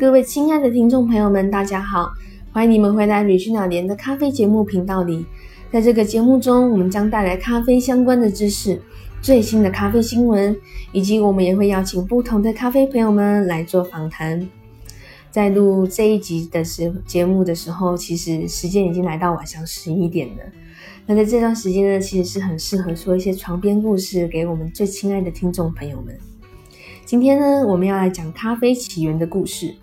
各位亲爱的听众朋友们，大家好，欢迎你们回来旅居老年的咖啡节目频道里。在这个节目中，我们将带来咖啡相关的知识、最新的咖啡新闻，以及我们也会邀请不同的咖啡朋友们来做访谈。在录这一集的时节目的时候，其实时间已经来到晚上十一点了。那在这段时间呢，其实是很适合说一些床边故事给我们最亲爱的听众朋友们。今天呢，我们要来讲咖啡起源的故事。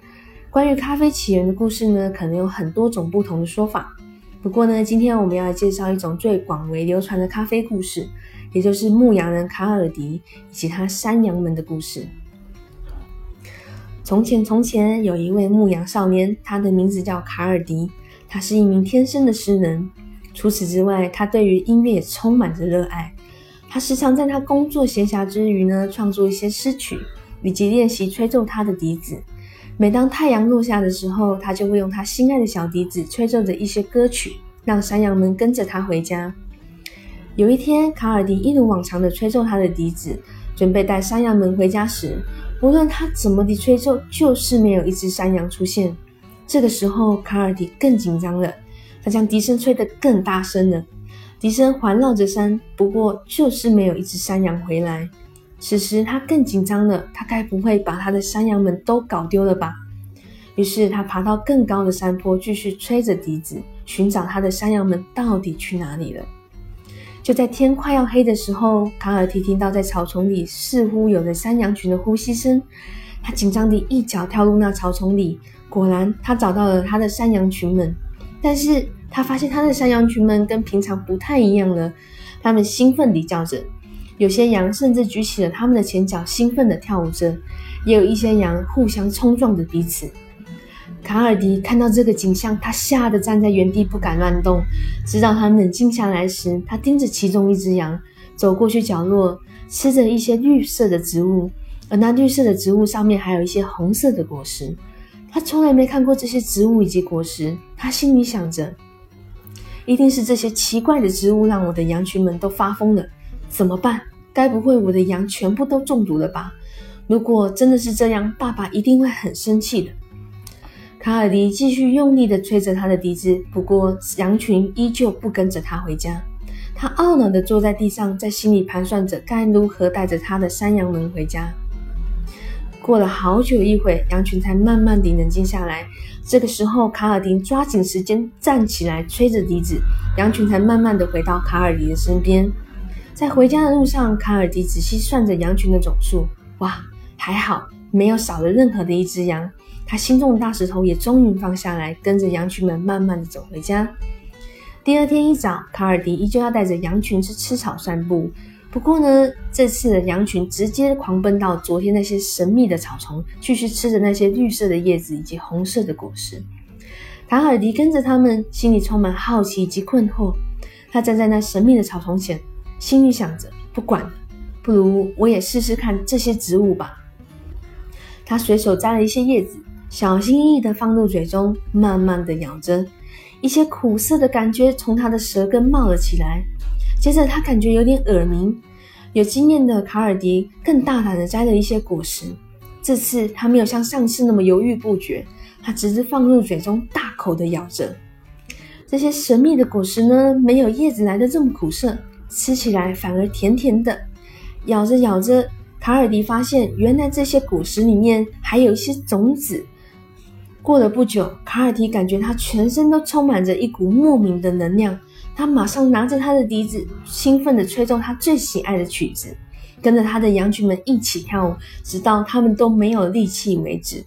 关于咖啡起源的故事呢，可能有很多种不同的说法。不过呢，今天我们要介绍一种最广为流传的咖啡故事，也就是牧羊人卡尔迪以及他山羊们的故事。从前，从前有一位牧羊少年，他的名字叫卡尔迪。他是一名天生的诗人。除此之外，他对于音乐也充满着热爱。他时常在他工作闲暇之余呢，创作一些诗曲。以及练习吹奏他的笛子。每当太阳落下的时候，他就会用他心爱的小笛子吹奏着一些歌曲，让山羊们跟着他回家。有一天，卡尔迪一如往常的吹奏他的笛子，准备带山羊们回家时，无论他怎么的吹奏，就是没有一只山羊出现。这个时候，卡尔迪更紧张了，他将笛声吹得更大声了。笛声环绕着山，不过就是没有一只山羊回来。此时他更紧张了，他该不会把他的山羊们都搞丢了吧？于是他爬到更高的山坡，继续吹着笛子，寻找他的山羊们到底去哪里了。就在天快要黑的时候，卡尔提听到在草丛里似乎有着山羊群的呼吸声，他紧张地一脚跳入那草丛里，果然他找到了他的山羊群们。但是他发现他的山羊群们跟平常不太一样了，他们兴奋地叫着。有些羊甚至举起了它们的前脚，兴奋地跳舞着；也有一些羊互相冲撞着彼此。卡尔迪看到这个景象，他吓得站在原地不敢乱动。直到他冷静下来时，他盯着其中一只羊，走过去角落，吃着一些绿色的植物，而那绿色的植物上面还有一些红色的果实。他从来没看过这些植物以及果实，他心里想着：一定是这些奇怪的植物让我的羊群们都发疯了。怎么办？该不会我的羊全部都中毒了吧？如果真的是这样，爸爸一定会很生气的。卡尔迪继续用力地吹着他的笛子，不过羊群依旧不跟着他回家。他懊恼地坐在地上，在心里盘算着该如何带着他的山羊们回家。过了好久一会，羊群才慢慢地冷静下来。这个时候，卡尔迪抓紧时间站起来，吹着笛子，羊群才慢慢地回到卡尔迪的身边。在回家的路上，卡尔迪仔细算着羊群的总数。哇，还好没有少了任何的一只羊。他心中的大石头也终于放下来，跟着羊群们慢慢的走回家。第二天一早，卡尔迪依旧要带着羊群去吃草散步。不过呢，这次的羊群直接狂奔到昨天那些神秘的草丛，继续吃着那些绿色的叶子以及红色的果实。卡尔迪跟着他们，心里充满好奇以及困惑。他站在那神秘的草丛前。心里想着，不管了，不如我也试试看这些植物吧。他随手摘了一些叶子，小心翼翼地放入嘴中，慢慢地咬着。一些苦涩的感觉从他的舌根冒了起来。接着，他感觉有点耳鸣。有经验的卡尔迪更大胆地摘了一些果实。这次，他没有像上次那么犹豫不决，他直接放入嘴中，大口地咬着。这些神秘的果实呢，没有叶子来的这么苦涩。吃起来反而甜甜的，咬着咬着，卡尔迪发现原来这些果实里面还有一些种子。过了不久，卡尔迪感觉他全身都充满着一股莫名的能量，他马上拿着他的笛子，兴奋地吹奏他最喜爱的曲子，跟着他的羊群们一起跳舞，直到他们都没有力气为止。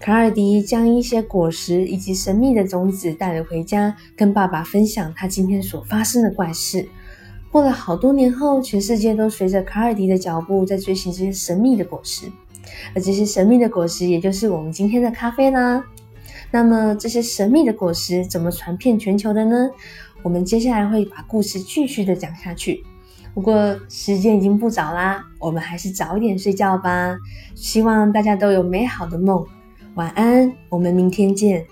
卡尔迪将一些果实以及神秘的种子带了回家，跟爸爸分享他今天所发生的怪事。过了好多年后，全世界都随着卡尔迪的脚步在追寻这些神秘的果实，而这些神秘的果实，也就是我们今天的咖啡啦。那么，这些神秘的果实怎么传遍全球的呢？我们接下来会把故事继续的讲下去。不过时间已经不早啦，我们还是早一点睡觉吧。希望大家都有美好的梦，晚安，我们明天见。